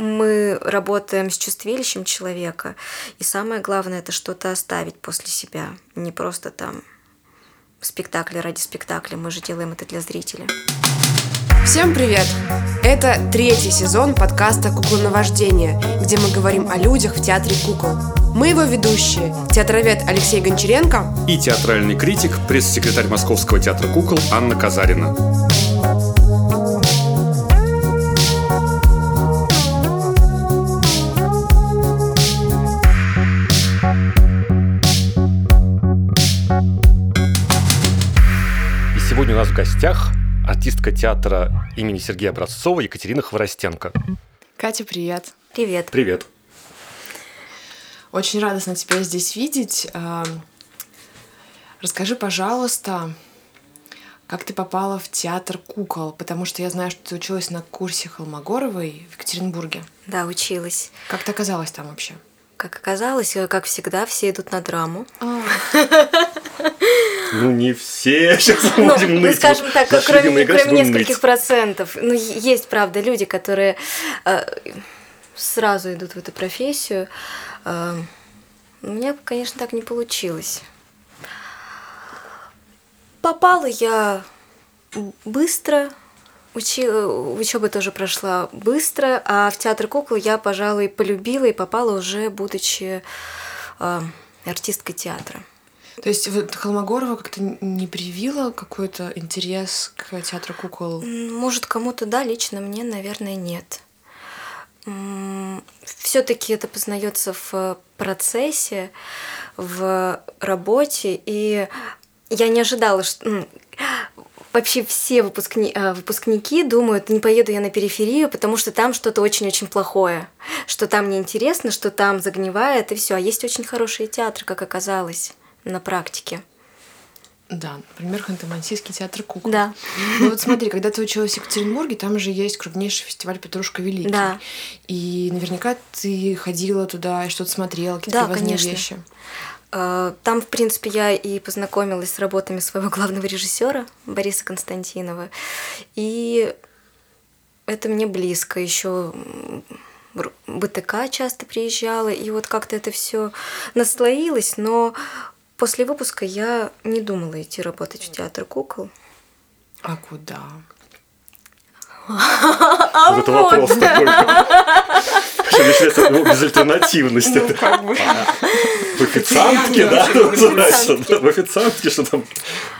мы работаем с чувствилищем человека, и самое главное это что-то оставить после себя, не просто там спектакль ради спектакля, мы же делаем это для зрителя. Всем привет! Это третий сезон подкаста «Куклоновождение», где мы говорим о людях в театре кукол. Мы его ведущие, театровед Алексей Гончаренко и театральный критик, пресс-секретарь Московского театра кукол Анна Казарина. Нас в гостях артистка театра имени Сергея Образцова Екатерина Хворостенко. Катя, привет. Привет. Привет. Очень радостно тебя здесь видеть. А, расскажи, пожалуйста, как ты попала в театр кукол? Потому что я знаю, что ты училась на курсе Холмогоровой в Екатеринбурге. Да, училась. Как ты оказалась там вообще? Как оказалось, э, как всегда, все идут на драму. А. Ну, не все сейчас Ну, будем ну, ныть. скажем Вот так, кроме, кроме нескольких ныть. процентов. Ну, есть, правда, люди, которые э, сразу идут в эту профессию. Э, у меня, конечно, так не получилось. Попала я быстро, учи... учеба тоже прошла быстро, а в театр кукол я, пожалуй, полюбила и попала уже, будучи э, артисткой театра. То есть вот Холмогорова как-то не привила какой-то интерес к театру кукол? Может, кому-то да, лично мне, наверное, нет. Все-таки это познается в процессе, в работе, и я не ожидала, что вообще все выпускни- а, выпускники думают, не поеду я на периферию, потому что там что-то очень-очень плохое, что там неинтересно, что там загнивает, и все. А есть очень хорошие театры, как оказалось, на практике. Да, например, Ханты-Мансийский театр кукол. Да. Ну вот смотри, когда ты училась в Екатеринбурге, там же есть крупнейший фестиваль Петрушка Великий. Да. И наверняка ты ходила туда и что-то смотрела, какие-то Да, важные конечно. вещи. Э, Там, в принципе, я и познакомилась с работами своего главного режиссера Бориса Константинова. И это мне близко. Еще БТК часто приезжала, и вот как-то это все наслоилось, но после выпуска я не думала идти работать в театр кукол. А куда? А Вот это вопрос такой. Что начинается ну, безальтернативность. Ну, как бы. В официантке, да, в официантке, что там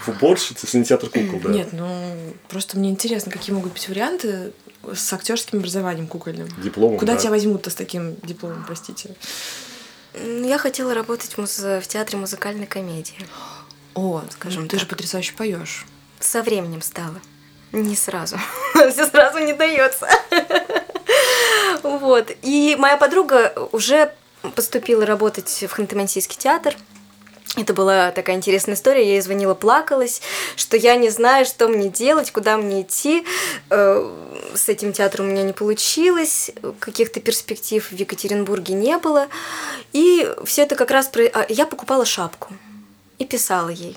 в уборщице, театр кукол, да. Нет, ну просто мне интересно, какие могут быть варианты с актерским образованием кукольным. Дипломом, Куда да. тебя возьмут-то с таким дипломом, простите? Я хотела работать в, театре музыкальной комедии. О, Скажем ты же потрясающе поешь. Со временем стало. Не сразу. Все сразу не дается. Вот. И моя подруга уже поступила работать в Ханты-Мансийский театр. Это была такая интересная история. Я ей звонила, плакалась, что я не знаю, что мне делать, куда мне идти. Э, С этим театром у меня не получилось, каких-то перспектив в Екатеринбурге не было. И все это как раз... а, Я покупала шапку и писала ей.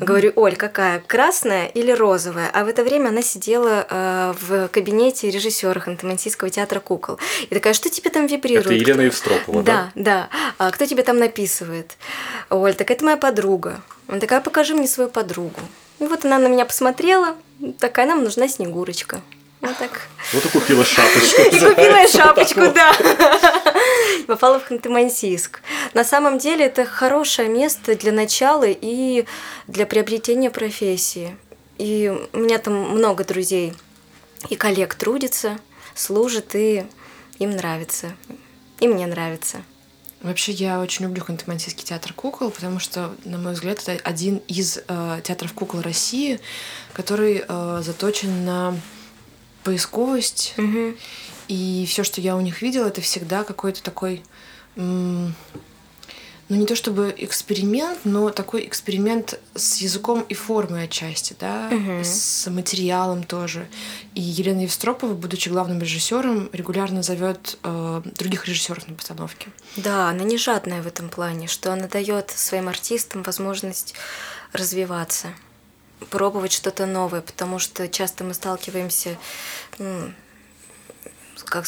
Говорю, Оль, какая, красная или розовая? А в это время она сидела э, в кабинете режиссера Ханты-Мансийского театра кукол. И такая, что тебе там вибрирует? Это Елена Евстропова, да? Да, да. А кто тебе там написывает? Оль, так это моя подруга. Она такая, покажи мне свою подругу. И вот она на меня посмотрела, такая, нам нужна Снегурочка. Вот так. Вот и купила шапочку. И купила я шапочку, да. Попала в Ханты-Мансийск. На самом деле это хорошее место для начала и для приобретения профессии. И у меня там много друзей и коллег трудится, служит, и им нравится. И мне нравится. Вообще, я очень люблю Ханты-Мансийский театр кукол, потому что, на мой взгляд, это один из э, театров кукол России, который э, заточен на поисковость. Мгм. И все, что я у них видела, это всегда какой-то такой, ну не то чтобы эксперимент, но такой эксперимент с языком и формой отчасти, да, Мгм. с материалом тоже. И Елена Евстропова, будучи главным режиссером, регулярно зовет э, других режиссеров на постановке. Да, она не жадная в этом плане, что она дает своим артистам возможность развиваться, пробовать что-то новое, потому что часто мы сталкиваемся как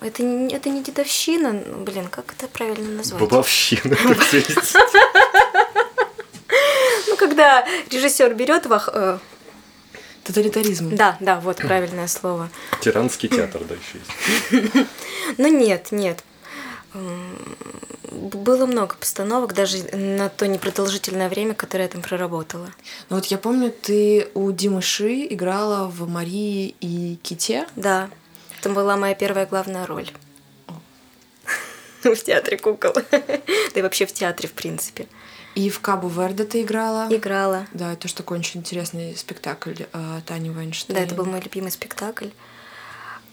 это не, это не дедовщина, ну, блин, как это правильно назвать? Бабовщина. так сказать. Ну, когда режиссер берет вах, э, Тоталитаризм. да, да, вот правильное слово. Тиранский театр, да, еще есть. Ну нет, нет. Было много постановок, даже на то непродолжительное время, которое я там проработала. Ну вот я помню, ты у Димы Ши играла в Марии и Ките. Да, это была моя первая главная роль. В театре кукол. Да и вообще в театре, в принципе. И в Кабу Верде ты играла. Играла. Да, это тоже такой очень интересный спектакль э, Тани Вайнштейн. Да, это был мой любимый спектакль.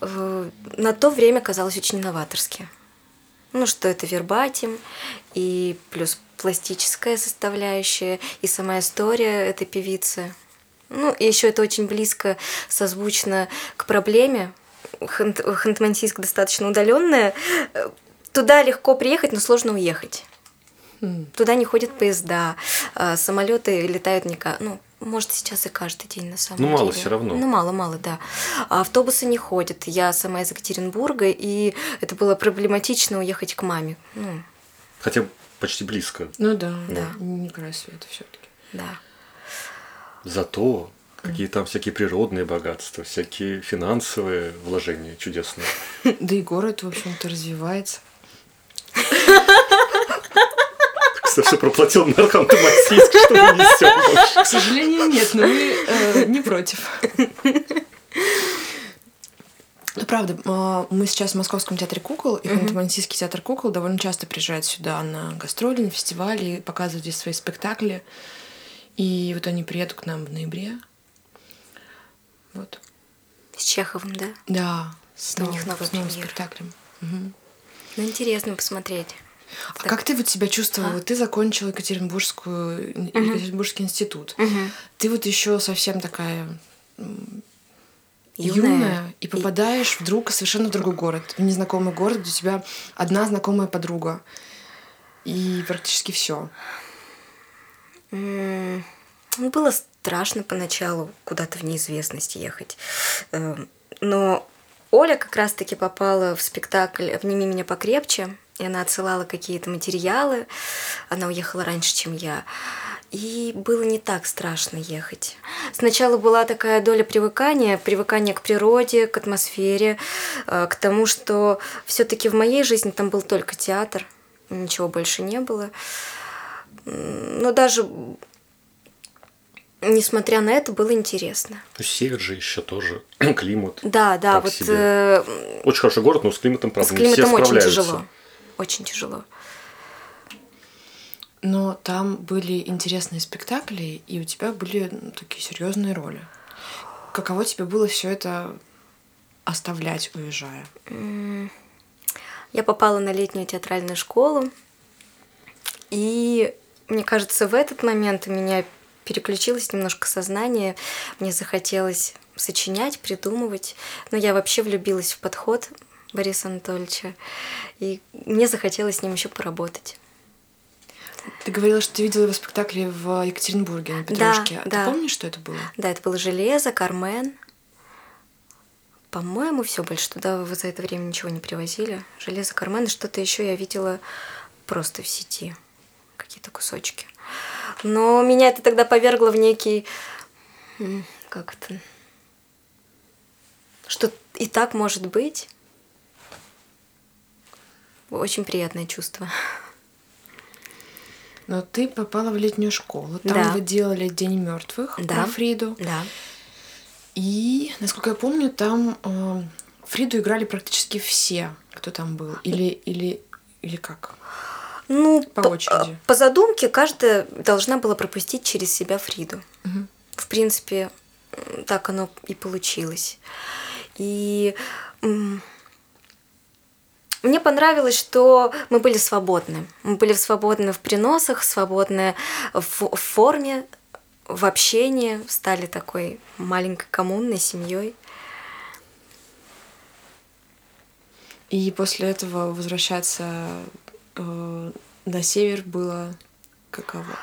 Э, На то время казалось очень новаторски. Ну, что это вербатим, и плюс пластическая составляющая, и сама история этой певицы. Ну, и еще это очень близко, созвучно к проблеме. Хант- Ханты-Мансийск достаточно удаленная. Туда легко приехать, но сложно уехать. М. Туда не ходят поезда, а, самолеты летают не ну, может, сейчас и каждый день на самом Ну, деле. мало всё равно. Ну, мало-мало, да. А автобусы не ходят. Я сама из Екатеринбурга, и это было проблематично уехать к маме. Ну, Хотя почти близко. Ну да, Да. не край света все-таки. да. Зато какие там всякие природные богатства, всякие финансовые вложения чудесные. Да и город, в общем-то, развивается. Кто все проплатил на Арханты-Мансийск, что мы несем. К сожалению, нет, но мы э, не против. Ну, правда, э, мы сейчас в Московском театре кукол, и Ханты-Мансийский театр кукол довольно часто приезжает сюда на гастроли, на фестивали, показывают здесь свои спектакли. И вот они приедут к нам в ноябре. Вот. С Чеховым, да? Да, с У новым, них новая с новым премьера. спектаклем. Мгм. Ну, интересно посмотреть. А Так. как ты вот себя чувствовала? Ты закончила Екатеринбургскую, Екатеринбургский институт. Ты вот еще совсем такая юная. и попадаешь вдруг совершенно в другой город, в незнакомый город, где у тебя одна знакомая подруга. И практически все. М, Ну, было страшно поначалу куда-то в неизвестность ехать. Эм, Но Оля как раз-таки попала в спектакль «Обними меня покрепче», и она отсылала какие-то материалы. Она уехала раньше, чем я. И было не так страшно ехать. Сначала была такая доля привыкания, привыкания к природе, к атмосфере, э, к тому, что все-таки в моей жизни там был только театр, ничего больше не было. Но даже несмотря на это, было интересно. Ну, Север же еще тоже, климат. Да, да, вот себе. э, Очень хороший город, но с климатом, с правда, не все климатом очень справляются. тяжело. Очень тяжело. Но там были интересные спектакли, и у тебя были ну, такие серьезные роли. Каково тебе было все это оставлять, уезжая? Я попала на летнюю театральную школу, и мне кажется, в этот момент у меня переключилось немножко сознание, мне захотелось сочинять, придумывать, но я вообще влюбилась в подход Бориса Анатольевича, и мне захотелось с ним еще поработать. Ты говорила, что ты видела его спектакли в Екатеринбурге на Петрушке. а да. ты помнишь, что это было? Да, это было железо, Кармен. По-моему, все больше туда вы за это время ничего не привозили. Железо, Кармен и что-то еще я видела просто в сети. Какие-то кусочки. Но меня это тогда повергло в некий... Как это? Что и так может быть. Очень приятное чувство. Но ты попала в летнюю школу. Там Да. вы делали День мертвых Да. про Фриду. Да. И, насколько я помню, там э, Фриду играли практически все, кто там был. Или, или, или как? Ну, По очереди. По задумке каждая должна была пропустить через себя Фриду. Мгм. В принципе, так оно и получилось. И м, мне понравилось, что мы были свободны. Мы были свободны в приносах, свободны в, форме, в общении, стали такой маленькой коммунной семьей. И после этого возвращаться э, на север было каково?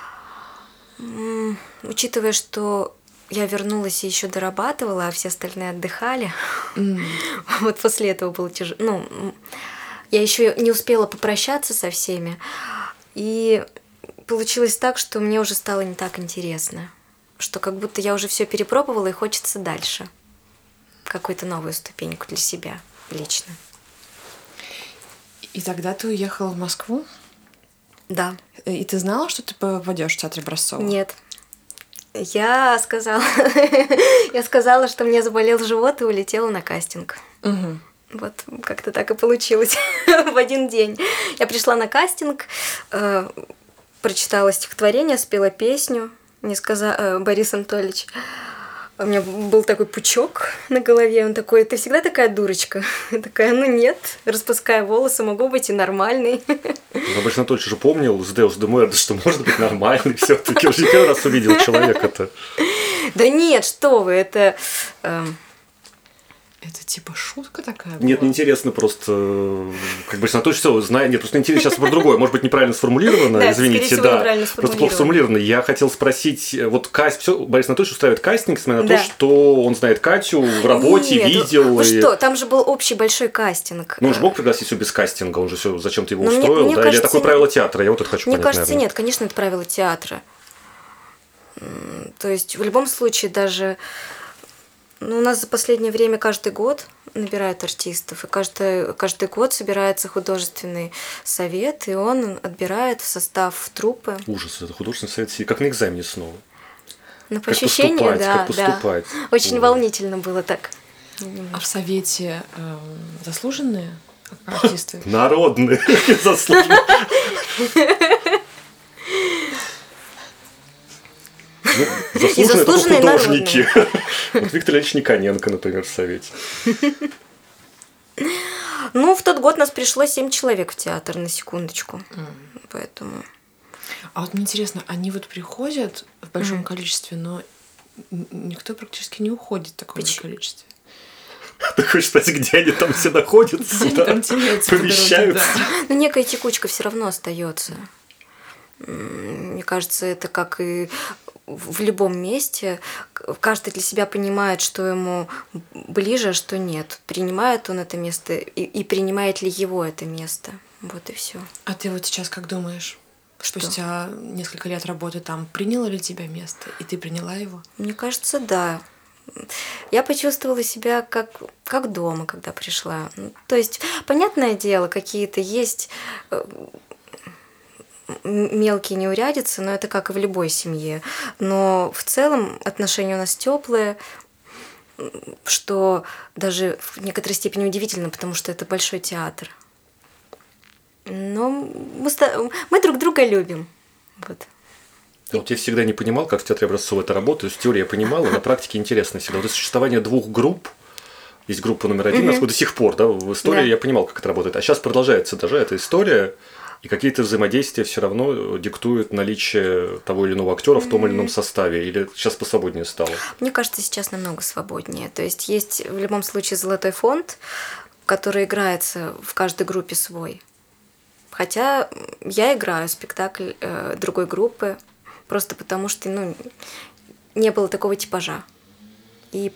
Учитывая, что я вернулась и еще дорабатывала, а все остальные отдыхали. М. Вот после этого было тяжело. Ну, я еще не успела попрощаться со всеми. И получилось так, что мне уже стало не так интересно. Что как будто я уже все перепробовала и хочется дальше. Какую-то новую ступеньку для себя лично. И тогда ты уехала в Москву? Да. И ты знала, что ты попадешь в театр Образцова? Нет. Я сказала, я сказала, что мне заболел живот и улетела на кастинг. Мгм. Вот как-то так и получилось в один день. Я пришла на кастинг, э, прочитала стихотворение, спела песню, не сказа... Борис Анатольевич. У меня был такой пучок на голове, он такой, ты всегда такая дурочка? Я такая, ну нет, распуская волосы, могу быть и нормальной. Но Борис Анатольевич же помнил с Деус Демуэрда, что может быть нормальный все-таки. Он же не первый раз увидел человека-то. Да нет, что вы, это... Это типа шутка такая Нет, была? мне интересно просто, э, как Борис Анатольевич все знает. Нет, просто интересно сейчас про другое. Может быть, неправильно сформулировано, Да, извините, да. Просто плохо сформулировано. Я хотел спросить, вот каст, все, Борис Анатольевич устраивает кастинг, несмотря на Да. то, что он знает Катю в работе, нет, видел. Вы и- что, там же был общий большой кастинг. Ну, он же мог пригласить все без кастинга, он же все зачем-то его Ну, мне- устроил, мне да? Или кажется, такое правило театра? Я вот это хочу Мне понять, кажется, наверное. нет, конечно, это правило театра. То есть в любом случае даже ну, у нас за последнее время каждый год набирают артистов, и каждый, каждый год собирается художественный совет, и он отбирает в состав труппы. Ужас, это художественный совет, как на экзамене снова. Ну, по Как ощущению, поступать, да, как поступать. да. Очень Вот. волнительно было так. А в Совете эм, заслуженные артисты? Народные, заслуженно. Ну, Заслуженные только заслуженные художники. Вот Виктор Ильич Никоненко, например, в Совете. Ну, в тот год нас пришло семь человек в театр, на секундочку. Поэтому... А вот мне интересно, они вот приходят в большом количестве, но никто практически не уходит в таком Почему? количестве. Ты хочешь спросить, где они там все находятся? Где они да? там теряются Помещаются? да. Ну, некая текучка все равно остается. Мне кажется, это как и в любом месте. Каждый для себя понимает, что ему ближе, а что нет. Принимает он это место и, и принимает ли его это место. Вот и все. А ты вот сейчас как думаешь? Что? Спустя несколько лет работы там, приняло ли тебя место, и ты приняла его? Мне кажется, да. Я почувствовала себя как, как дома, когда пришла. Ну, То есть, понятное дело, какие-то есть э, мелкие неурядицы, но это как и в любой семье. Но в целом отношения у нас теплые, что даже в некоторой степени удивительно, потому что это большой театр. Но мы, мы друг друга любим. Вот. Я вот я всегда не понимал, как в театре образцова это работает. То теории я понимал, а на практике интересно всегда. Вот это существование двух групп, есть группа номер один, насколько до сих пор, да, в истории Да. я понимал, как это работает. А сейчас продолжается даже эта история, и какие-то взаимодействия все равно диктуют наличие того или иного актера в том или ином составе. Или сейчас посвободнее стало. Мне кажется, сейчас намного свободнее. То есть есть в любом случае золотой фонд, который играется в каждой группе свой. Хотя я играю спектакль э, другой группы, просто потому что ну, не было такого типажа. И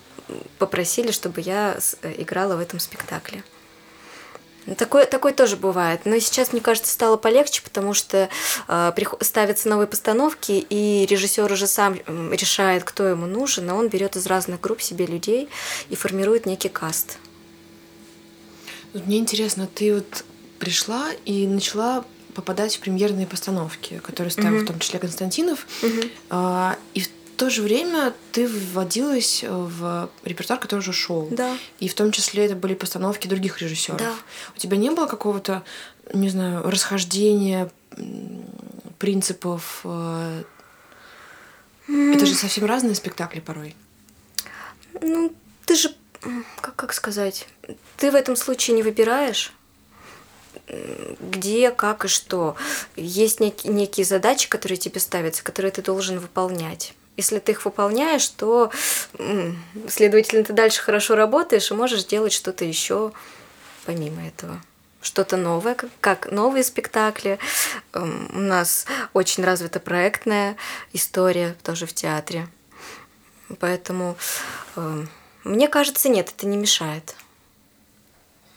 попросили, чтобы я э, играла в этом спектакле. Такое, такое тоже бывает. Но сейчас, мне кажется, стало полегче, потому что э, ставятся новые постановки, и режиссер уже сам решает, кто ему нужен, а он берет из разных групп себе людей и формирует некий каст. Мне интересно, ты вот пришла и начала попадать в премьерные постановки, которые ставил Мгм. в том числе Константинов, а, и в то же время ты вводилась в репертуар, который уже шел. Да. И в том числе это были постановки других режиссеров. Да. У тебя не было какого-то, не знаю, расхождения принципов? э, Это же совсем разные спектакли порой. Ну, ты же, как, как сказать, ты в этом случае не выбираешь, где, как и что. Есть нек- некие задачи, которые тебе ставятся, которые ты должен выполнять. Если ты их выполняешь, то, следовательно, ты дальше хорошо работаешь и можешь делать что-то еще помимо этого. Что-то новое, как, новые спектакли. Эм, У нас очень развита проектная история тоже в театре. Поэтому э, мне кажется, нет, это не мешает.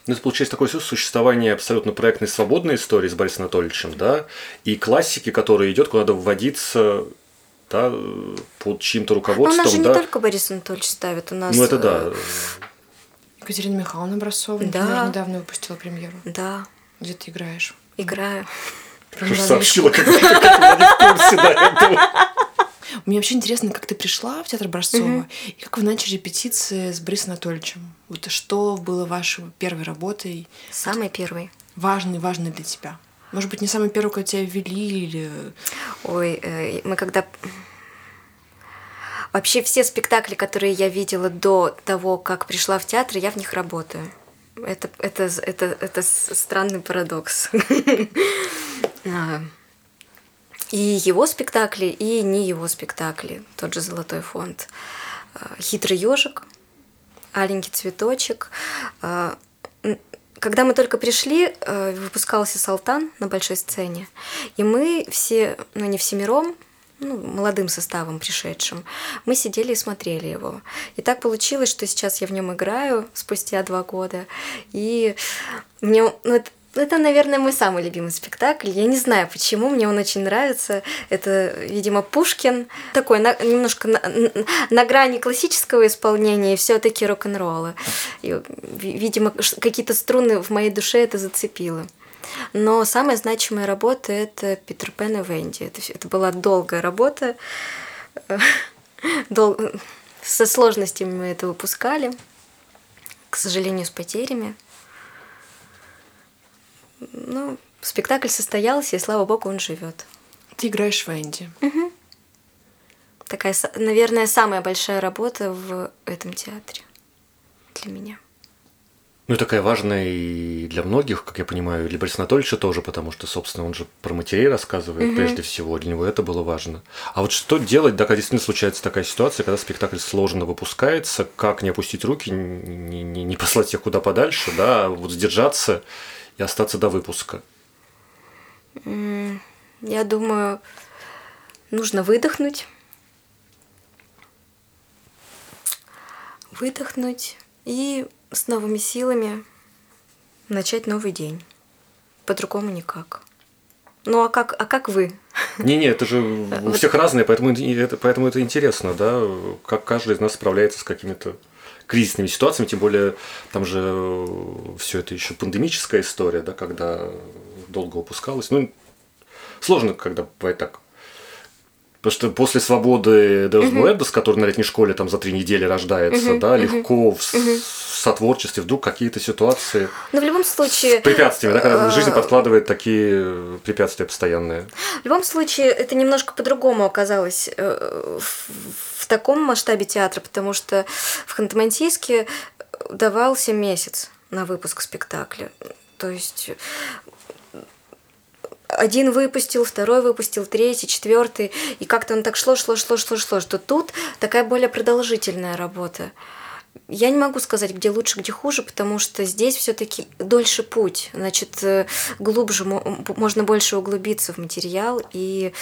Ну, это получается такое существование абсолютно проектной свободной истории с Борисом Анатольевичем, да, и классики, которая идет, куда надо вводиться да, под чьим-то руководством. Но у нас же да. не только Борис Анатольевич ставит, у нас... Ну, это да. э, Екатерина Михайловна Образцова, Да. например, недавно выпустила премьеру. Да, Где ты играешь? играю. Ты же сообщила, как, как не в курсе до этого. Мне вообще интересно, как ты пришла в театр Образцова и как вы начали репетиции с Борисом Анатольевичем. Вот что было вашей первой работой, Самый первый. важной, важной для тебя? Может быть, не самый первый, когда тебя ввели или... Ой, э, мы когда... Вообще все спектакли, которые я видела до того, как пришла в театр, я в них работаю. Это, это, это, это странный парадокс. А, И его спектакли, и не его спектакли. Тот же «Золотой фонд». А, «Хитрый ежик», «Аленький цветочек». Когда мы только пришли, э, выпускался «Салтан» на большой сцене. И мы все, ну не всемиром, ну, молодым составом пришедшим, мы сидели и смотрели его. И так получилось, что сейчас я в нем играю спустя два года. И мне, ну, это, это, наверное, мой самый любимый спектакль. Я не знаю, почему, мне он очень нравится. Это, видимо, Пушкин. Такой на- немножко на, на- грани классического исполнения и все таки рок-н-ролла. И, ви- видимо, какие-то струны в моей душе это зацепило. Но самая значимая работа – это Питер Пен и Венди. Это, это была долгая работа. Дол- Со сложностями мы это выпускали. К сожалению, с потерями. Ну, спектакль состоялся, и слава богу, он живет. Ты играешь в Энди. Такая, са- наверное, самая большая работа в этом театре для меня. Ну и такая важная и для многих, как я понимаю, и для Бориса Анатольевича тоже, потому что, собственно, он же про матерей рассказывает прежде всего, для него это было важно. А вот что делать, да, когда действительно случается такая ситуация, когда спектакль сложно выпускается, как не опустить руки, не, не- не послать их куда подальше, да, а вот сдержаться и остаться до выпуска? Я думаю, нужно выдохнуть. Выдохнуть и с новыми силами начать новый день. По-другому никак. Ну а как, а как вы? Не-не, это же у всех разное, поэтому это, поэтому это интересно, да, как каждый из нас справляется с какими-то кризисными ситуациями, тем более там же все это еще пандемическая история, да, когда долго выпускалось. Ну, сложно, когда бывает так. Потому что после свободы Deus Blebus, который на летней школе там за три недели рождается, да, легко в с- сотворчестве вдруг какие-то ситуации Ну, в любом случае... с препятствиями, да, когда жизнь э, подкладывает такие препятствия постоянные. В любом случае, это немножко по-другому оказалось э, в, таком масштабе театра, потому что в Ханты-Мансийске давался месяц на выпуск спектакля. То есть э, один выпустил, второй выпустил, третий, четвертый, и как-то он так шло, шло, шло, шло, шло, что тут такая более продолжительная работа. Я не могу сказать, где лучше, где хуже, потому что здесь все-таки дольше путь, значит, э, глубже, мо- можно больше углубиться в материал и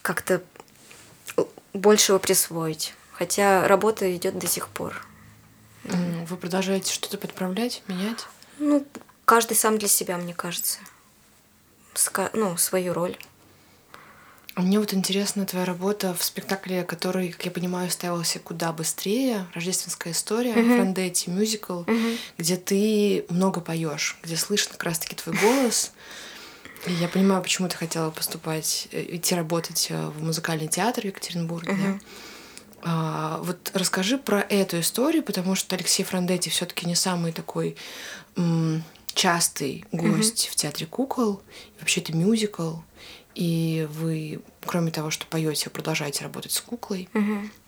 как-то больше его присвоить. Хотя работа идет до сих пор. Вы продолжаете что-то подправлять, менять? Ну, каждый сам для себя, мне кажется. Ска- ну, свою роль. А мне вот интересна твоя работа в спектакле, который, как я понимаю, ставился куда быстрее. Рождественская история, Франдетти, мюзикл, где ты много поешь, где слышно как раз-таки твой голос. Я понимаю, почему ты хотела поступать, э, идти работать э, в музыкальный театр в Екатеринбурге. да. А, вот расскажи про эту историю, потому что Алексей Франдетти все-таки не самый такой м, частый гость в театре кукол. Вообще это мюзикл. И вы, кроме того, что поете, продолжаете работать с куклой.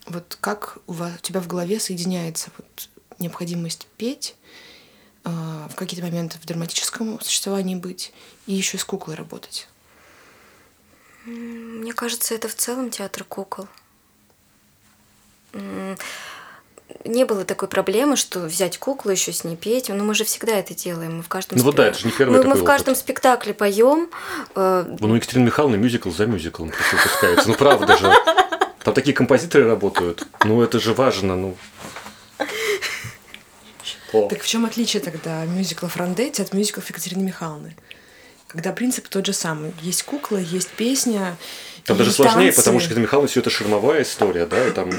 Вот как у, вас, у тебя в голове соединяется вот необходимость петь, в какие-то моменты в драматическом существовании быть и еще с куклой работать? Мне кажется, это в целом театр кукол. Не было такой проблемы, что взять куклу, еще с ней петь. Но мы же всегда это делаем. Мы в каждом Ну вот спе- да, это же не первый мы, такой мы в каждом опыт. спектакле поем. э, Ну, Екатерина Михайловна мюзикл за мюзиклом просто выпускается. Ну, правда же. Там такие композиторы работают. Ну, это же важно, ну. О. Так в чем отличие тогда мюзикла Франдетти от мюзиклов Екатерины Михайловны? Когда принцип тот же самый. Есть кукла, есть песня, там даже сложнее, танцы. потому что Екатерина Михайловна все это ширмовая история, да, и там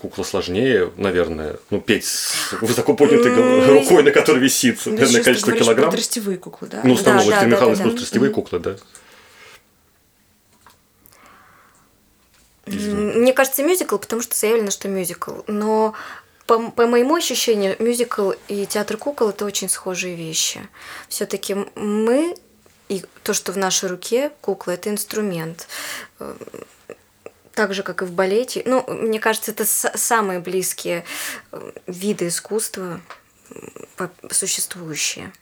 кукла сложнее, наверное, ну, петь с высоко поднятой ну, рукой, на которой висит энное количество килограмм. Про тростевые куклы, да? Ну, установок да, Екатерина да, Михайловна да, да. тростевые куклы, да. Мне кажется, мюзикл, потому что заявлено, что мюзикл. Но по, по моему ощущению, мюзикл и театр кукол это очень схожие вещи. Все-таки мы и то, что в нашей руке кукла, это инструмент. Э, так же, как и в балете. Ну, мне кажется, это самые близкие э, виды искусства существующие.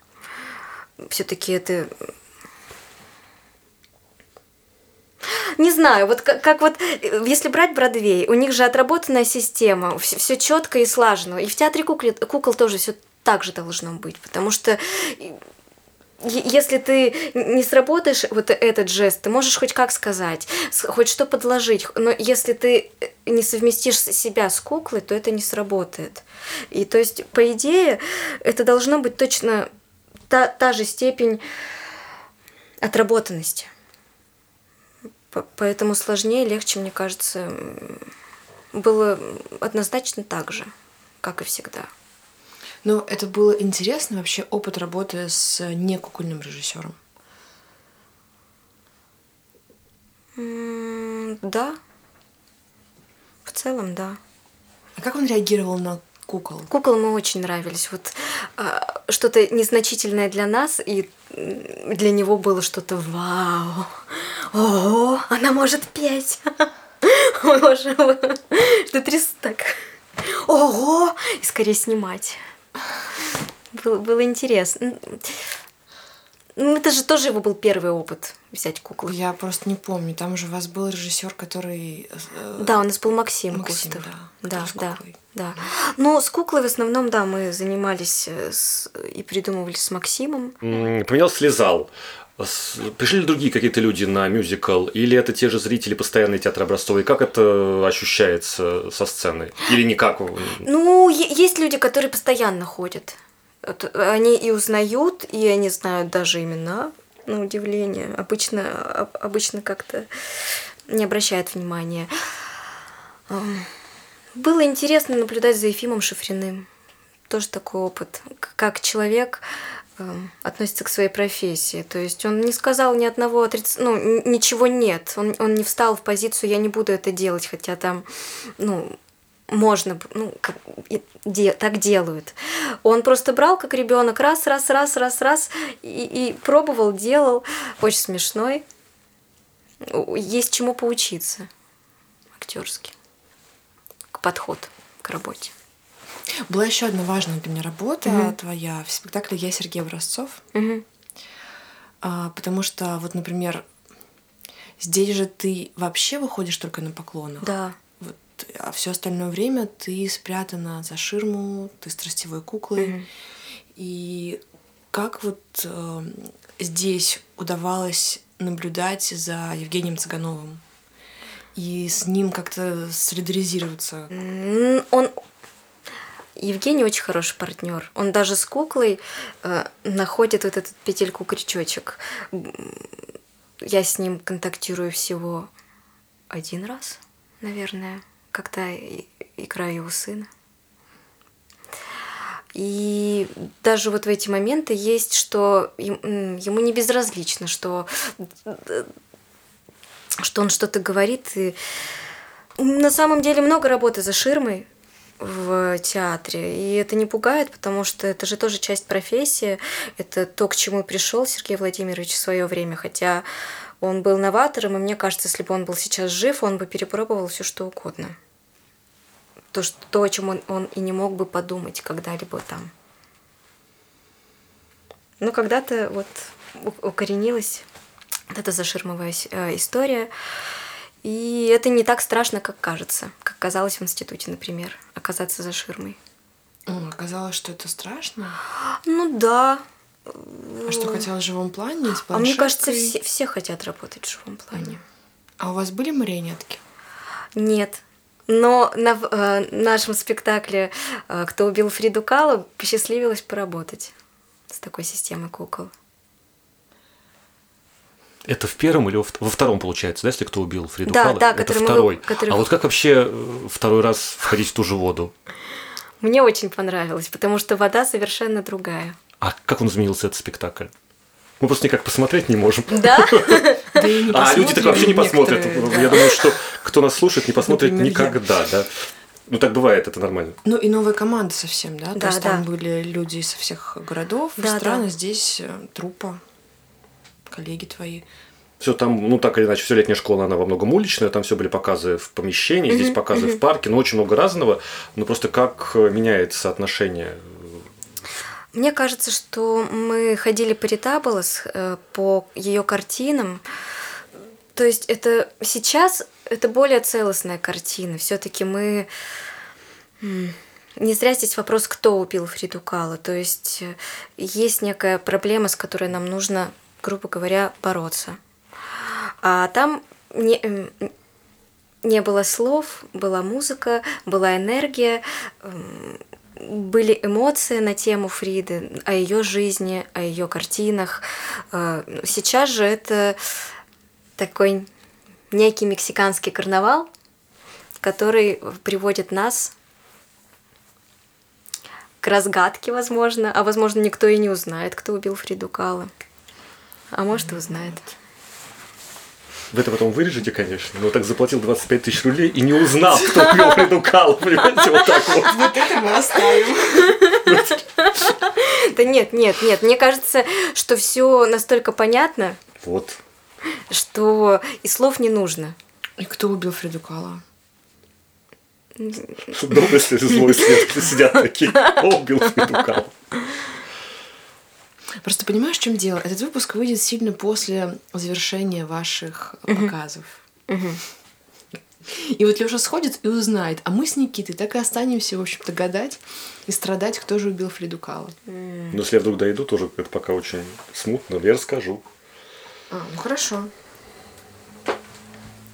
Все-таки это не знаю, вот как, как вот, э, если брать Бродвей, у них же отработанная система, все, все четко и слажено. И в театре кукле, кукол тоже все так же должно быть, потому что если ты не сработаешь вот этот жест, ты можешь хоть как сказать, хоть что подложить, но если ты не совместишь себя с куклой, то это не сработает. И то есть, по идее, это должно быть точно та, та же степень отработанности. Поэтому сложнее, легче, мне кажется, было однозначно так же, как и всегда. Но это было интересно вообще опыт работы с некукольным режиссером. Да. В целом, да. А как он реагировал на кукол? Кукол мы очень нравились. Вот а, что-то незначительное для нас, и для него было что-то вау. О, она может петь. Что тряс так. Ого! И скорее снимать. Было, было интересно. Ну, это же тоже его был первый опыт взять куклу. Я просто не помню. Там же у вас был режиссер, который. Э, да, у нас был Максим, Максим Кустов. Да, да, да, да. Но с куклой в основном, да, мы занимались э, с, и придумывали с Максимом. Поменял слезал. Пришли ли другие какие-то люди на мюзикл, или это те же зрители постоянные театра Образцова, и как это ощущается со сцены? Или никак? Ну, есть люди, которые постоянно ходят. Они и узнают, и они знают даже имена, на удивление. Обычно, обычно как-то не обращают внимания. Было интересно наблюдать за Ефимом Шифриным. Тоже такой опыт. Как человек относится к своей профессии. То есть он не сказал ни одного отриц... ну, ничего нет. Он, он не встал в позицию «я не буду это делать», хотя там, ну, можно, ну, как, де, так делают. Он просто брал, как ребенок, раз, раз, раз, раз, раз, и, и пробовал, делал. Очень смешной. Есть чему поучиться актерски. Подход к работе. Была еще одна важная для меня работа угу. твоя в спектакле «Я Сергей Образцов». Угу. А, потому что, вот, например, здесь же ты вообще выходишь только на поклонах. Да. Вот, а все остальное время ты спрятана за ширму, ты с тростевой куклой. Угу. И как вот э, здесь удавалось наблюдать за Евгением Цыгановым? и с ним как-то солидаризироваться? Он Евгений очень хороший партнер. Он даже с куклой э, находит вот этот петельку-крючочек. Я с ним контактирую всего один раз, наверное, когда играю его сына. И даже вот в эти моменты есть, что ему не безразлично, что, что он что-то говорит. И на самом деле много работы за ширмой, в театре. И это не пугает, потому что это же тоже часть профессии. Это то, к чему пришел Сергей Владимирович в свое время. Хотя он был новатором, и мне кажется, если бы он был сейчас жив, он бы перепробовал все что угодно. То, что, то о чем он, он и не мог бы подумать когда-либо там. Ну, когда-то вот укоренилась вот эта заширмовая э, история. И это не так страшно, как кажется, как казалось в институте, например, оказаться за ширмой. Оказалось, что это страшно? Ну да. А что, хотелось в живом плане? а мне кажется, все, все хотят работать в живом плане. А у вас были марионетки? Нет. Но на э, нашем спектакле э, «Кто убил Фриду Калу» посчастливилось поработать с такой системой кукол. Это в первом или во втором получается, да, если кто убил Фриду да, Кала? Да, это второй. Мы, который... А вот как вообще э, второй раз входить в ту же воду? Мне очень понравилось, потому что вода совершенно другая. А как он изменился, этот спектакль? Мы просто никак посмотреть не можем. Да? А люди так вообще не посмотрят. Я думаю, что кто нас слушает, не посмотрит никогда, да. Ну, так бывает, это нормально. Ну, и новая команда совсем, да? То есть там были люди со всех городов, стран, а здесь э, трупа, коллеги твои. Все там, ну так или иначе, все летняя школа, она во многом уличная, там все были показы в помещении, здесь показы в парке, но очень много разного. Но просто как э, меняется отношение мне кажется, что мы ходили по Ритаболос, э, по ее картинам. То есть это сейчас это более целостная картина. Все-таки мы не зря здесь вопрос, кто убил Фриду Кала. То есть э, есть некая проблема, с которой нам нужно, грубо говоря, бороться. А там не, не было слов, была музыка, была энергия, были эмоции на тему Фриды, о ее жизни, о ее картинах. Э, сейчас же это такой некий мексиканский карнавал, который приводит нас к разгадке, возможно, а возможно никто и не узнает, кто убил Фриду Кала. А может и узнает. Вы это потом вырежете, конечно, но так заплатил 25 тысяч рублей и не узнал, кто убил Фриду Калу, понимаете, вот так вот. Вот это мы оставим. Да нет, нет, нет, мне кажется, что все настолько понятно. Вот. Что и слов не нужно. И кто убил Фриду Кала? Долго если злой свет сидят такие, кто убил Фриду Кала? Просто понимаешь, в чем дело? Этот выпуск выйдет сильно после завершения ваших uh-huh. показов. Uh-huh. И вот Леша сходит и узнает, а мы с Никитой так и останемся, в общем-то, гадать и страдать, кто же убил Фриду Кала. Mm. Ну, если я вдруг дойду, тоже это пока очень смутно, но я расскажу. А, ну хорошо.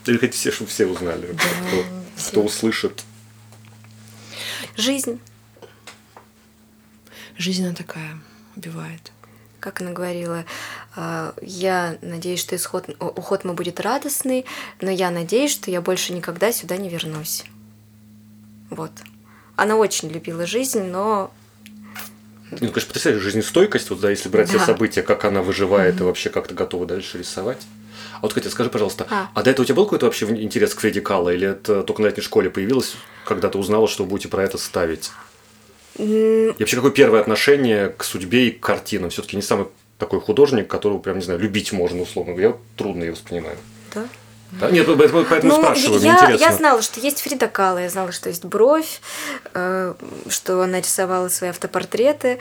Или хотите все, чтобы все узнали, да, кто, все. кто услышит. Жизнь. Жизнь она такая, убивает как она говорила, «А, я надеюсь, что исход, уход мой будет радостный, но я надеюсь, что я больше никогда сюда не вернусь. Вот. Она очень любила жизнь, но ну, конечно, потрясающая жизнестойкость, вот, да, если брать да. все события, как она выживает mm-hmm. и вообще как-то готова дальше рисовать. А вот, Катя, скажи, пожалуйста, а, а до этого у тебя был какой-то вообще интерес к Фредди Калла, или это только на летней школе появилось, когда ты узнала, что вы будете про это ставить? И вообще, какое первое отношение к судьбе и к картинам? Все-таки не самый такой художник, которого прям, не знаю, любить можно, условно говоря. трудно ее воспринимаю. Да? Да? Нет, поэтому ну, спрашиваю, я, интересно. Я знала, что есть Фрида Кала, я знала, что есть Бровь, э, что она рисовала свои автопортреты.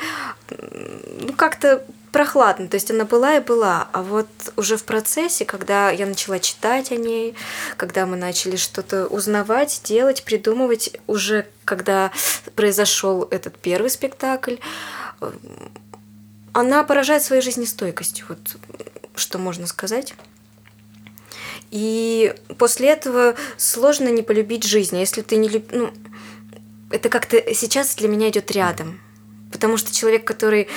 Ну, как-то прохладно, то есть она была и была. А вот уже в процессе, когда я начала читать о ней, когда мы начали что-то узнавать, делать, придумывать, уже когда произошел этот первый спектакль, она поражает своей жизнестойкостью, вот что можно сказать. И после этого сложно не полюбить жизнь. А если ты не любишь... Ну, это как-то сейчас для меня идет рядом. Потому что человек, который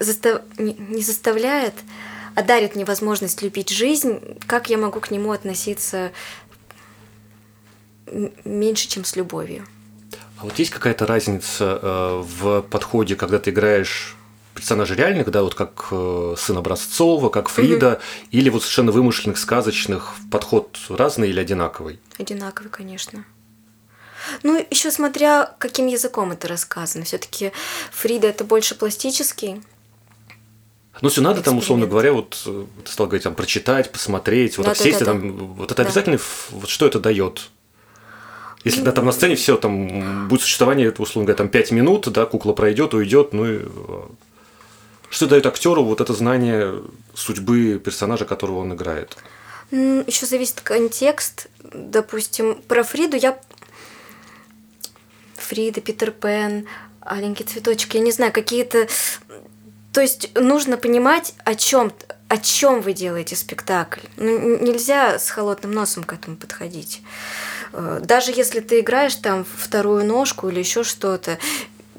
застав... не заставляет, а дарит мне возможность любить жизнь, как я могу к нему относиться меньше, чем с любовью? А вот есть какая-то разница э, в подходе, когда ты играешь персонажей реальных, да, вот как э, сын Образцова, как Фрида, угу. или вот совершенно вымышленных, сказочных, подход разный или одинаковый? Одинаковый, конечно. Ну, еще смотря, каким языком это рассказано. Все-таки Фрида это больше пластический ну, все надо там, условно говоря, вот э, ты стал говорить, там, прочитать, посмотреть, вот да, так да, сесть, да, там, вот это да. обязательно, вот что это дает? Если ну, да, там на сцене все, там будет существование, условно говоря, там 5 минут, да, кукла пройдет, уйдет, ну и э, что дает актеру вот это знание судьбы персонажа, которого он играет? Еще зависит контекст. Допустим, про Фриду я Фрида, Питер Пен, аленький цветочек, я не знаю, какие-то то есть нужно понимать, о чем о чем вы делаете спектакль. Ну, нельзя с холодным носом к этому подходить. Э, даже если ты играешь там вторую ножку или еще что-то,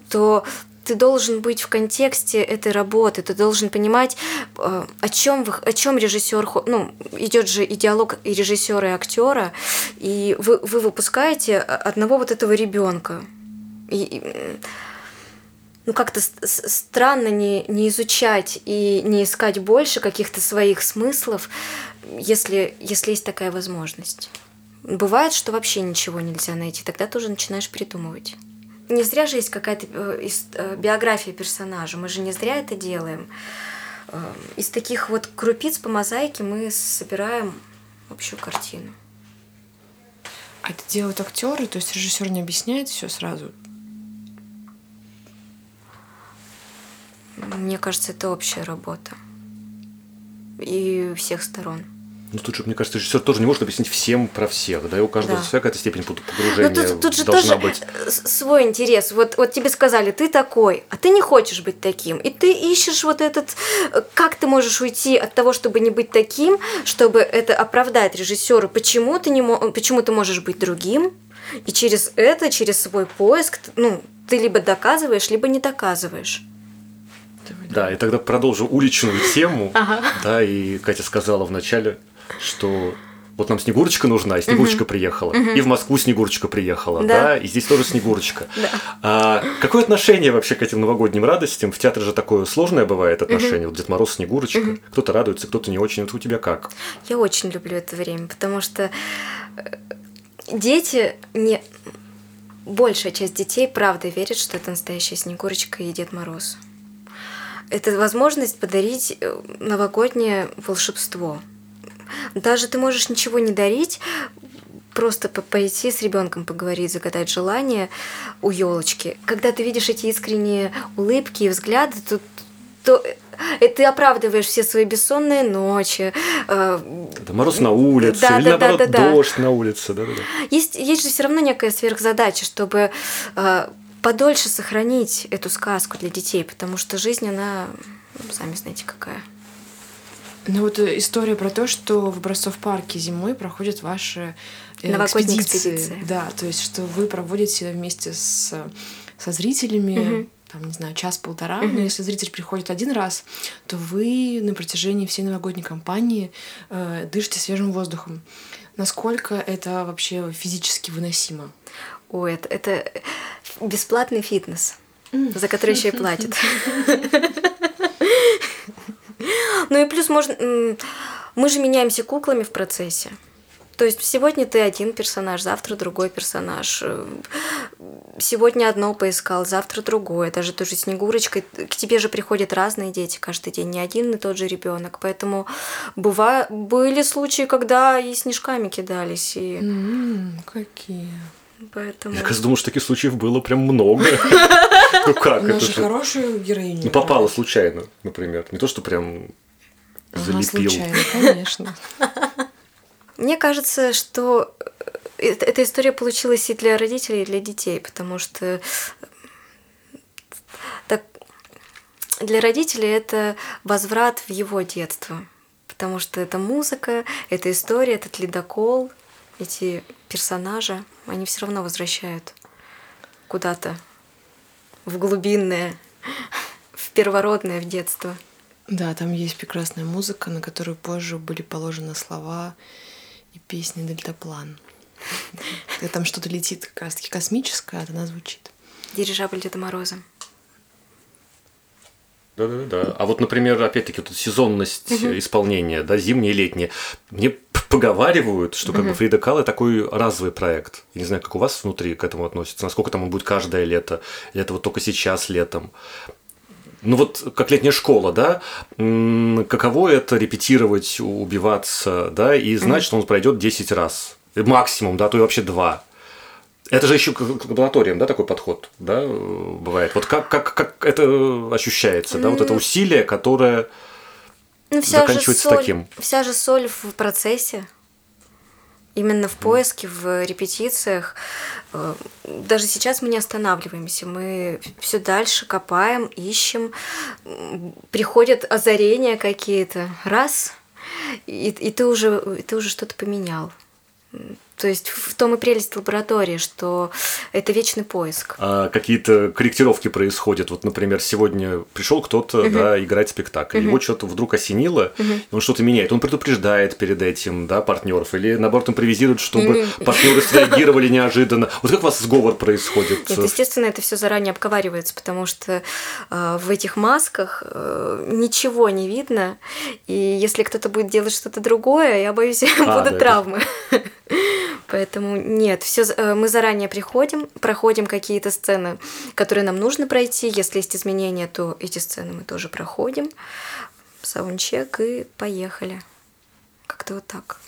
то ты должен быть в контексте этой работы, ты должен понимать, э, о чем, вы, о чем режиссер, ну, идет же и диалог и режиссера, и актера, и вы, вы выпускаете одного вот этого ребенка. И, ну, как-то странно не, не изучать и не искать больше каких-то своих смыслов, если, если есть такая возможность. Бывает, что вообще ничего нельзя найти, тогда ты уже начинаешь придумывать не зря же есть какая-то э, э, биография персонажа, мы же не зря это делаем. Э, из таких вот крупиц по мозаике мы собираем общую картину. А это делают актеры, то есть режиссер не объясняет все сразу? Мне кажется, это общая работа. И всех сторон. Ну, тут же, мне кажется, режиссер тоже не может объяснить всем про всех, да, и у каждого да. своя какая-то степень погружения Но тут, тут же должна тоже быть. свой интерес. Вот, вот тебе сказали, ты такой, а ты не хочешь быть таким. И ты ищешь вот этот, как ты можешь уйти от того, чтобы не быть таким, чтобы это оправдать режиссеру, почему ты, не, почему ты можешь быть другим, и через это, через свой поиск, ну, ты либо доказываешь, либо не доказываешь. Да, и тогда продолжу уличную тему. Ага. Да, и Катя сказала вначале, что вот нам Снегурочка нужна, и Снегурочка приехала. И в Москву Снегурочка приехала, да, да? и здесь тоже Снегурочка. Да. А, какое отношение вообще к этим новогодним радостям? В театре же такое сложное бывает отношение. Вот Дед Мороз, Снегурочка. uh Кто-то радуется, кто-то не очень. Вот у тебя как? Я очень люблю это время, потому что э, дети не... Большая часть детей правда верит, что это настоящая Снегурочка и Дед Мороз. Это возможность подарить э, новогоднее волшебство – даже ты можешь ничего не дарить, просто пойти с ребенком поговорить, загадать желание у елочки. Когда ты видишь эти искренние улыбки и взгляды, то, то и ты оправдываешь все свои бессонные ночи. Э, это мороз на улице, да, или да, наоборот да, да, дождь на улице. Да, да, да. Есть, есть же все равно некая сверхзадача, чтобы э, подольше сохранить эту сказку для детей, потому что жизнь, она, ну, сами знаете, какая. Ну вот э, история про то, что в Образцов парке зимой проходят ваши э, экспедиции. экспедиции. Да, то есть что вы проводите вместе с, со зрителями, угу. там, не знаю, час-полтора. Угу. Но если зритель приходит один раз, то вы на протяжении всей новогодней кампании э, дышите свежим воздухом. Насколько это вообще физически выносимо? Ой, это, это бесплатный фитнес, за который еще и платят. Ну и плюс можно... Мы же меняемся куклами в процессе. То есть сегодня ты один персонаж, завтра другой персонаж. Сегодня одно поискал, завтра другое. Даже тоже Снегурочка. К тебе же приходят разные дети каждый день, не один и тот же ребенок. Поэтому быва... были случаи, когда и снежками кидались. И... Mm, какие? Поэтому... Я, кажется, думаю, что таких случаев было прям много. Ну как? Она же хорошая героиня. Ну попала случайно, например. Не то, что прям залепил. случайно, конечно. Мне кажется, что э, эта история получилась и для родителей, и для детей, потому что так, для родителей это возврат в его детство, потому что это музыка, это история, этот ледокол, эти персонажи, они все равно возвращают куда-то в глубинное, в первородное, в детство. Да, там есть прекрасная музыка, на которую позже были положены слова и песни «Дельтаплан». Там что-то летит как раз-таки космическое, а она звучит. Дирижабль Деда Мороза. Да, да, да. А вот, например, опять-таки, вот сезонность угу. исполнения, да, зимнее и летнее. Мне поговаривают, что как бы Фрида Калла такой разовый проект. Я не знаю, как у вас внутри к этому относится, насколько там он будет каждое лето, или это вот только сейчас летом. Ну вот как летняя школа, да, каково это репетировать, убиваться, да, и знать, что он пройдет 10 раз, максимум, да, то и вообще 2. Это же еще к лабораториям, да, такой подход, да, бывает. Вот как, как, как это ощущается, да, вот это усилие, которое ну, вся заканчивается соль, таким. Вся же соль в процессе. Именно в поиске, в репетициях. Э, даже сейчас мы не останавливаемся. Мы все дальше копаем, ищем. Приходят озарения какие-то. Раз, и, и ты уже, и ты уже что-то поменял. То есть в том и прелесть лаборатории, что это вечный поиск. А какие-то корректировки происходят. Вот, например, сегодня пришел кто-то угу. да, играть спектакль, угу. его что-то вдруг осенило, угу. он что-то меняет, он предупреждает перед этим да, партнеров, или наоборот импровизирует, чтобы партнеры среагировали неожиданно. Вот как у вас сговор происходит? Нет, естественно, это все заранее обговаривается, потому что э, в этих масках э, ничего не видно, и если кто-то будет делать что-то другое, я боюсь, а, будут да, травмы. Это... Поэтому нет, все э, мы заранее приходим, проходим какие-то сцены, которые нам нужно пройти. Если есть изменения, то эти сцены мы тоже проходим. Саундчек и поехали. Как-то вот так.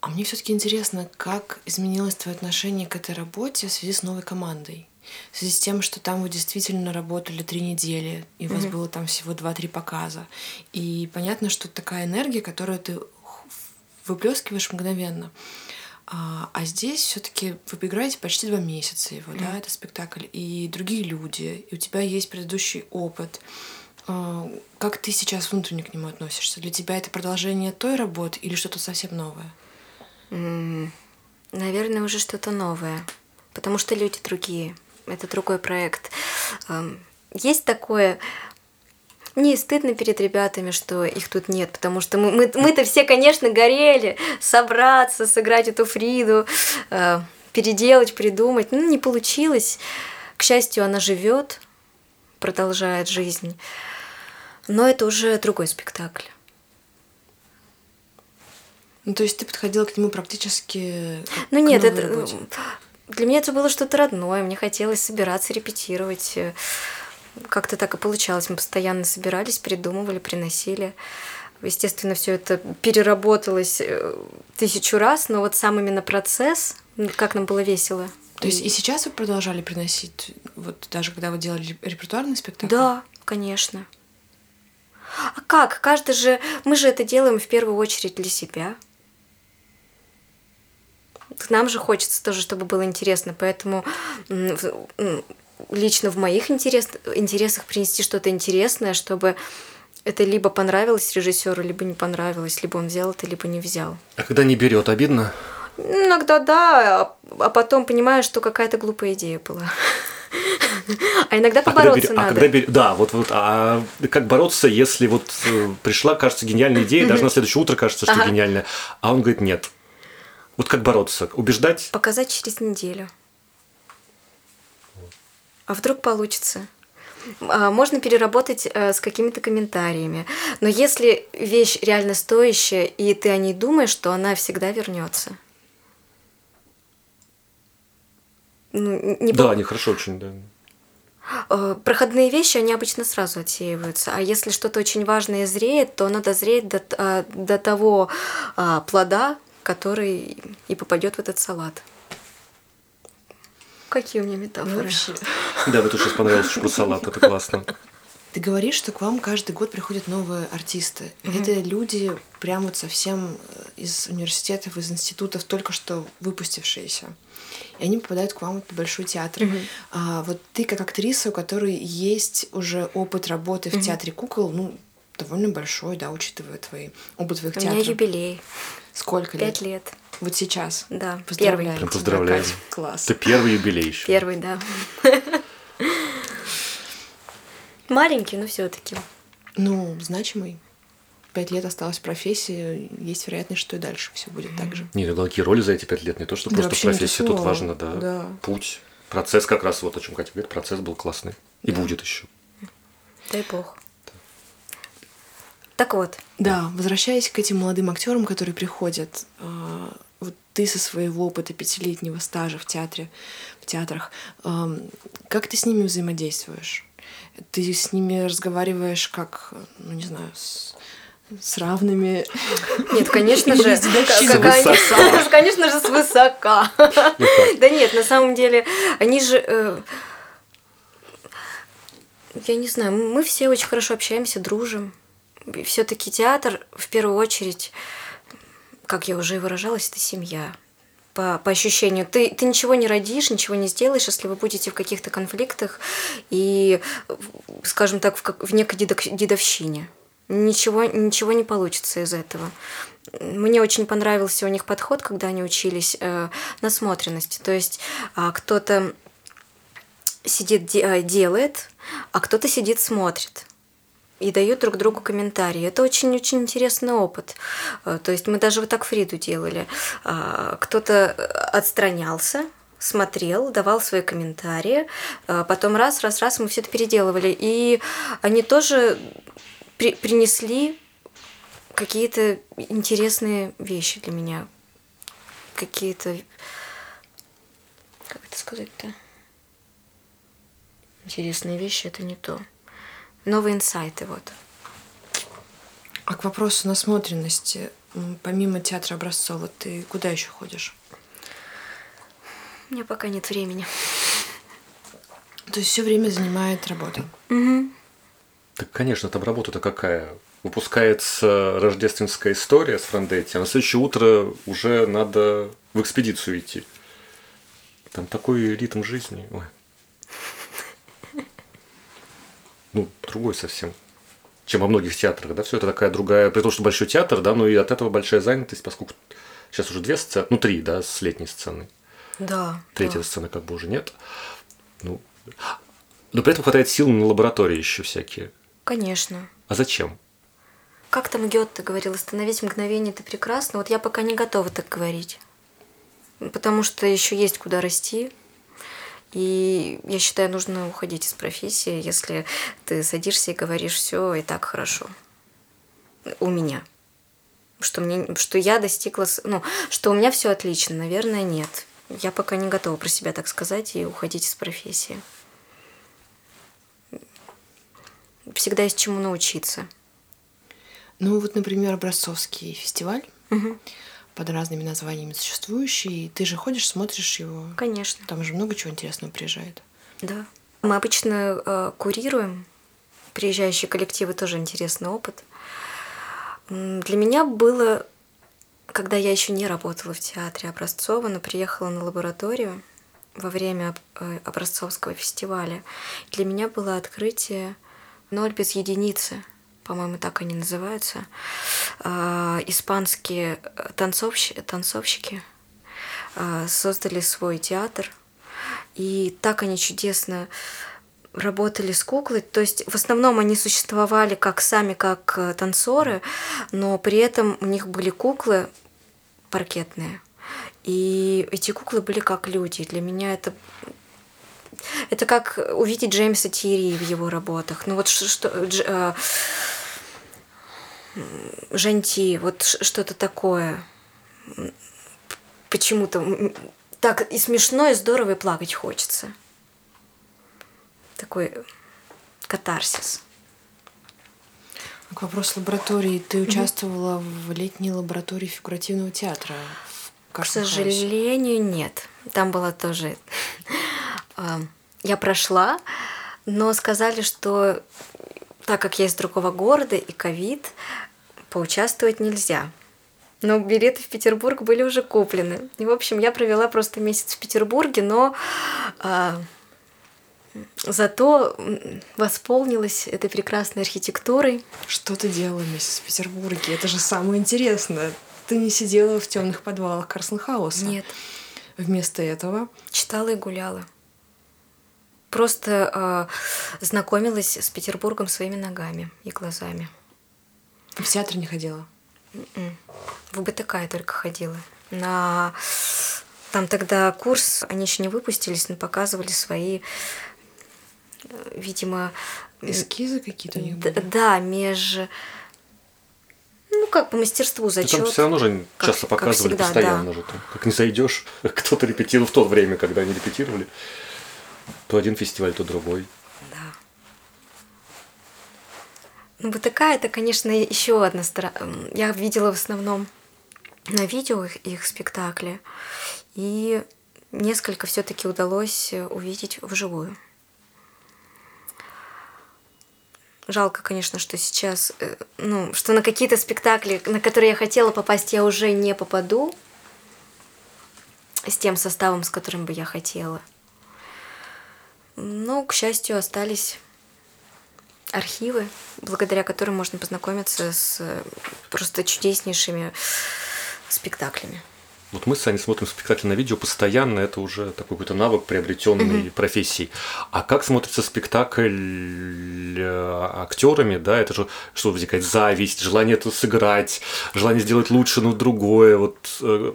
А мне все-таки интересно, как изменилось твое отношение к этой работе в связи с новой командой? В связи с тем, что там вы действительно работали три недели, и у вас mm-hmm. было там всего два-три показа. И понятно, что такая энергия, которую ты выплескиваешь мгновенно. А, а здесь все-таки вы играете почти два месяца его, mm. да, это спектакль, и другие люди, и у тебя есть предыдущий опыт. А, как ты сейчас внутренне к нему относишься? Для тебя это продолжение той работы или что-то совсем новое? Mm, наверное, уже что-то новое, потому что люди другие. Это другой проект. Есть такое мне стыдно перед ребятами, что их тут нет, потому что мы, мы, мы-то все, конечно, горели собраться, сыграть эту Фриду, э, переделать, придумать. Ну, не получилось. К счастью, она живет, продолжает жизнь. Но это уже другой спектакль. Ну, то есть ты подходила к нему практически. Ну нет, это работе. для меня это было что-то родное. Мне хотелось собираться, репетировать как-то так и получалось. Мы постоянно собирались, придумывали, приносили. Естественно, все это переработалось э, тысячу раз, но вот сам именно процесс, как нам было весело. То есть и сейчас вы продолжали приносить, вот даже когда вы делали репертуарный спектакль? Да, конечно. А как? Каждый же... Мы же это делаем в первую очередь для себя. Нам же хочется тоже, чтобы было интересно, поэтому лично в моих интерес, интересах принести что-то интересное, чтобы это либо понравилось режиссеру, либо не понравилось, либо он взял это, либо не взял. А когда не берет, обидно? Иногда да, а, а потом понимаешь, что какая-то глупая идея была. А иногда побороться а надо. А когда. Да, вот, вот а как бороться, если вот э, пришла, кажется, гениальная идея, даже на следующее утро кажется, что ага. гениальная, а он говорит нет. Вот как бороться? Убеждать? Показать через неделю. А вдруг получится? А, можно переработать э, с какими-то комментариями. Но если вещь реально стоящая, и ты о ней думаешь, то она всегда вернется. Ну, не да, они хорошо очень, да. Э, проходные вещи, они обычно сразу отсеиваются. А если что-то очень важное зреет, то оно дозреет до, э, до того плода, который и попадет в этот салат. Какие у меня метафоры. Вообще. Да, вот сейчас понравилось про салат, это классно. Ты говоришь, что к вам каждый год приходят новые артисты. Mm-hmm. Это люди прям вот совсем э, из университетов, из институтов, только что выпустившиеся. И они попадают к вам в большой театр. Mm-hmm. А, вот ты как актриса, у которой есть уже опыт работы в mm-hmm. театре кукол, ну, довольно большой, да, учитывая твои опыт твоих театров. У меня юбилей. Сколько лет? Пять лет. Вот сейчас. Да, поздравляю. Прям поздравляю. Катя. Класс. Это первый юбилей еще. Первый, да. Маленький, но все-таки. Ну, значимый. Пять лет осталось в профессии, есть вероятность, что и дальше все будет так же. Нет, ну какие роли за эти пять лет? Не то, что да, просто профессия, тут важно, да, да. Путь. Процесс как раз, вот о чем Катя говорит, процесс был классный. И да. будет еще. Дай бог. Так вот. Да, возвращаясь к этим молодым актерам, которые приходят, а, вот ты со своего опыта пятилетнего стажа в театре, в театрах, как ты с ними взаимодействуешь? Ты с ними разговариваешь как, ну не знаю, с, с равными. Нет, конечно же, конечно же, свысока. Да нет, на самом деле, они же э, я не знаю, мы все очень хорошо общаемся, дружим все-таки театр в первую очередь как я уже и выражалась, это семья. По, по ощущению. Ты, ты ничего не родишь, ничего не сделаешь, если вы будете в каких-то конфликтах и, скажем так, в, как, в некой дедовщине. Ничего, ничего не получится из этого. Мне очень понравился у них подход, когда они учились э, насмотренности. То есть э, кто-то сидит, де, э, делает, а кто-то сидит, смотрит и дают друг другу комментарии. Это очень-очень интересный опыт. Э, то есть мы даже вот так Фриду делали. Э, кто-то отстранялся, смотрел, давал свои комментарии, э, потом раз, раз, раз мы все это переделывали. И они тоже при принесли какие-то интересные вещи для меня. Какие-то... Как это сказать-то? Интересные вещи это не то. Новые инсайты, вот. А к вопросу насмотренности, помимо театра Образцова, ты куда еще ходишь? У меня пока нет времени. То есть все время занимает работа. Угу. Так, конечно, там работа-то какая? Выпускается рождественская история с Франдетти, а на следующее утро уже надо в экспедицию идти. Там такой ритм жизни. Ой. Ну, другой совсем чем во многих театрах, да, все это такая другая, при том, что большой театр, да, но и от этого большая занятость, поскольку сейчас уже две сцены, ну, три, да, с летней сцены. Да. Третья да. сцена как бы уже нет. Ну, но при этом хватает сил на лаборатории еще всякие. Конечно. А зачем? Как там Гетте говорил, остановить мгновение это прекрасно. Вот я пока не готова так говорить. Потому что еще есть куда расти. И я считаю, нужно уходить из профессии, если ты садишься и говоришь, все и так хорошо. У меня. Что, мне, что я достигла, ну, что у меня все отлично, наверное, нет. Я пока не готова про себя так сказать и уходить из профессии всегда есть чему научиться. Ну вот, например, Образцовский фестиваль угу. Под разными названиями существующий. Ты же ходишь, смотришь его. Конечно. Там же много чего интересного приезжает. Да. Мы обычно э, курируем. Приезжающие коллективы тоже интересный опыт. Для меня было, когда я еще не работала в театре Образцова, но приехала на лабораторию во время э, Образцовского фестиваля, для меня было открытие ноль без единицы, по-моему, так они называются, а, испанские танцовщики, танцовщики создали свой театр, и так они чудесно работали с куклой, то есть в основном они существовали как сами, как э, танцоры, но при этом у них были куклы паркетные, и эти куклы были как люди. Для меня это это как увидеть Джеймса Тири в его работах. Ну вот что... что э, Жанти, вот что-то такое. Почему-то так и смешно, и здорово, и плакать хочется. Такой катарсис. К вопросу лаборатории. Ты участвовала mm-hmm. в летней лаборатории фигуративного театра? К сожалению, нет. Там была тоже я прошла, но сказали, что так как я из другого города и ковид, поучаствовать нельзя. Но билеты в Петербург были уже куплены. И, в общем, я провела просто месяц в Петербурге, но а, зато восполнилась этой прекрасной архитектурой. Что ты делала месяц в Петербурге? Это же самое интересное. Ты не сидела в темных подвалах Карсенхауса? Нет. Вместо этого? Читала и гуляла просто э, знакомилась с Петербургом своими ногами и глазами. В театр не ходила? М-м. В БТК я только ходила. На там тогда курс, они еще не выпустились, но показывали свои, э, видимо... Эскизы какие-то у них были? Да, меж... Ну, как по мастерству зачет. там все равно же как, часто показывали всегда, постоянно да. же. Там, как не зайдешь, кто-то репетировал в то время, когда они репетировали. То один фестиваль, то другой. Да. Ну, БТК это, конечно, еще одна сторона. Я видела в основном на видео их, их спектакли. И несколько все-таки удалось увидеть вживую. Жалко, конечно, что сейчас, э, ну, что на какие-то спектакли, на которые я хотела попасть, я уже не попаду с тем составом, с которым бы я хотела. Но, к счастью, остались архивы, благодаря которым можно познакомиться с просто чудеснейшими спектаклями. Вот мы с Аней смотрим спектакли на видео постоянно, это уже такой какой-то навык, приобретенный mm-hmm. профессией. А как смотрится спектакль э, актерами, да, это же что возникает зависть, желание это сыграть, желание сделать лучше, но другое, вот. Э.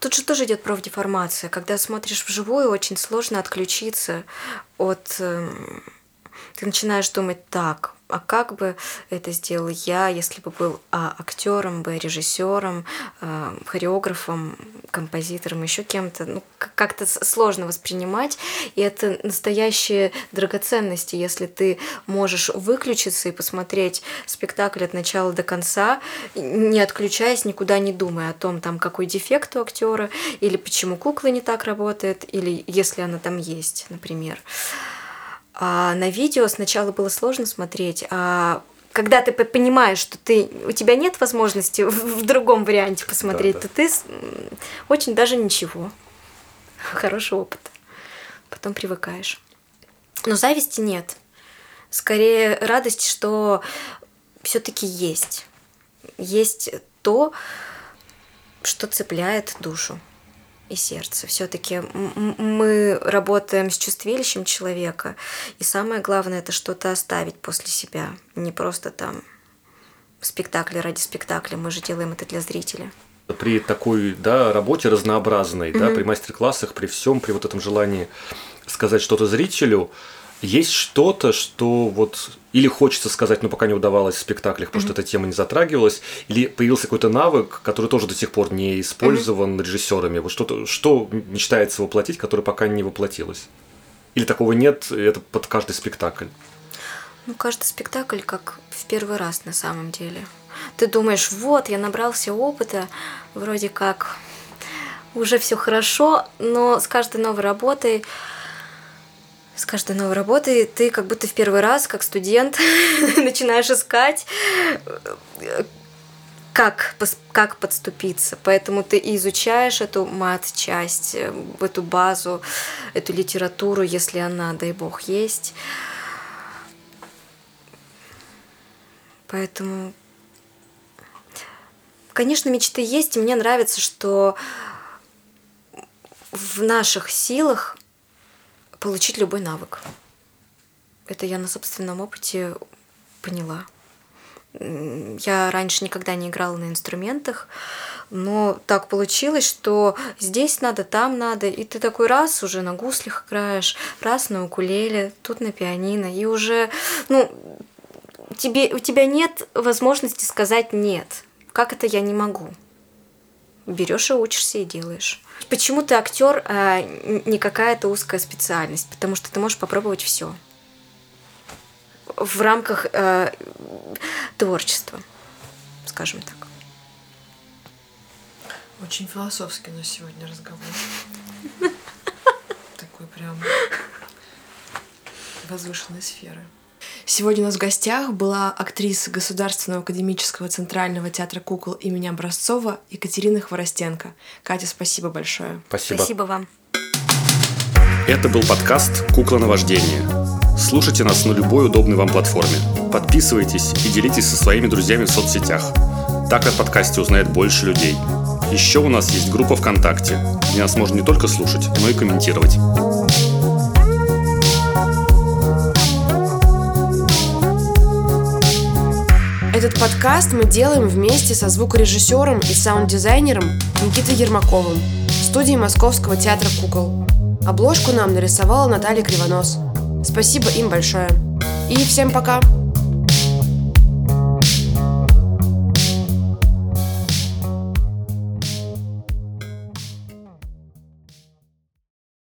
Тут же тоже идет профдеформация. Когда смотришь вживую, очень сложно отключиться от эм, ты начинаешь думать так, а как бы это сделал я, если бы был а, актером, бы режиссером, а, хореографом, композитором, еще кем-то. Ну, как-то сложно воспринимать. И это настоящие драгоценности, если ты можешь выключиться и посмотреть спектакль от начала до конца, не отключаясь, никуда не думая о том, там, какой дефект у актера, или почему кукла не так работает, или если она там есть, например. А на видео сначала было сложно смотреть, а когда ты понимаешь, что ты, у тебя нет возможности в, в другом варианте посмотреть, да, да. то ты очень даже ничего. Хороший опыт. Потом привыкаешь. Но зависти нет. Скорее радость, что все-таки есть. Есть то, что цепляет душу и сердце. Все-таки мы работаем с чувствилищем человека, и самое главное это что-то оставить после себя, не просто там спектакли ради спектакля. Мы же делаем это для зрителя. При такой да, работе разнообразной, mm-hmm. да, при мастер-классах, при всем, при вот этом желании сказать что-то зрителю, есть что-то, что вот или хочется сказать, но пока не удавалось в спектаклях, потому mm-hmm. что эта тема не затрагивалась, или появился какой-то навык, который тоже до сих пор не использован mm-hmm. режиссерами. Вот что-то, что мечтается воплотить, которое пока не воплотилось? Или такого нет, это под каждый спектакль? Ну, каждый спектакль как в первый раз на самом деле. Ты думаешь, вот, я набрался опыта, вроде как уже все хорошо, но с каждой новой работой с каждой новой работой ты как будто в первый раз, как студент, начинаешь искать, как, как подступиться. Поэтому ты изучаешь эту мат-часть, эту базу, эту литературу, если она, дай бог, есть. Поэтому, конечно, мечты есть, и мне нравится, что в наших силах получить любой навык. Это я на собственном опыте поняла. Я раньше никогда не играла на инструментах, но так получилось, что здесь надо, там надо, и ты такой раз уже на гуслях играешь, раз на укулеле, тут на пианино, и уже, ну, тебе, у тебя нет возможности сказать нет. Как это я не могу? Берешь и учишься и делаешь. Почему ты актер, а не какая-то узкая специальность? Потому что ты можешь попробовать все в рамках э, творчества, скажем так. Очень философский у нас сегодня разговор. Такой прям возвышенной сферы. Сегодня у нас в гостях была актриса Государственного академического центрального театра кукол имени Образцова Екатерина Хворостенко. Катя, спасибо большое. Спасибо. Спасибо вам. Это был подкаст «Кукла на вождение». Слушайте нас на любой удобной вам платформе. Подписывайтесь и делитесь со своими друзьями в соцсетях. Так о подкасте узнает больше людей. Еще у нас есть группа ВКонтакте, где нас можно не только слушать, но и комментировать. Этот подкаст мы делаем вместе со звукорежиссером и саунд-дизайнером Никитой Ермаковым в студии Московского театра кукол. Обложку нам нарисовала Наталья Кривонос. Спасибо им большое. И всем пока!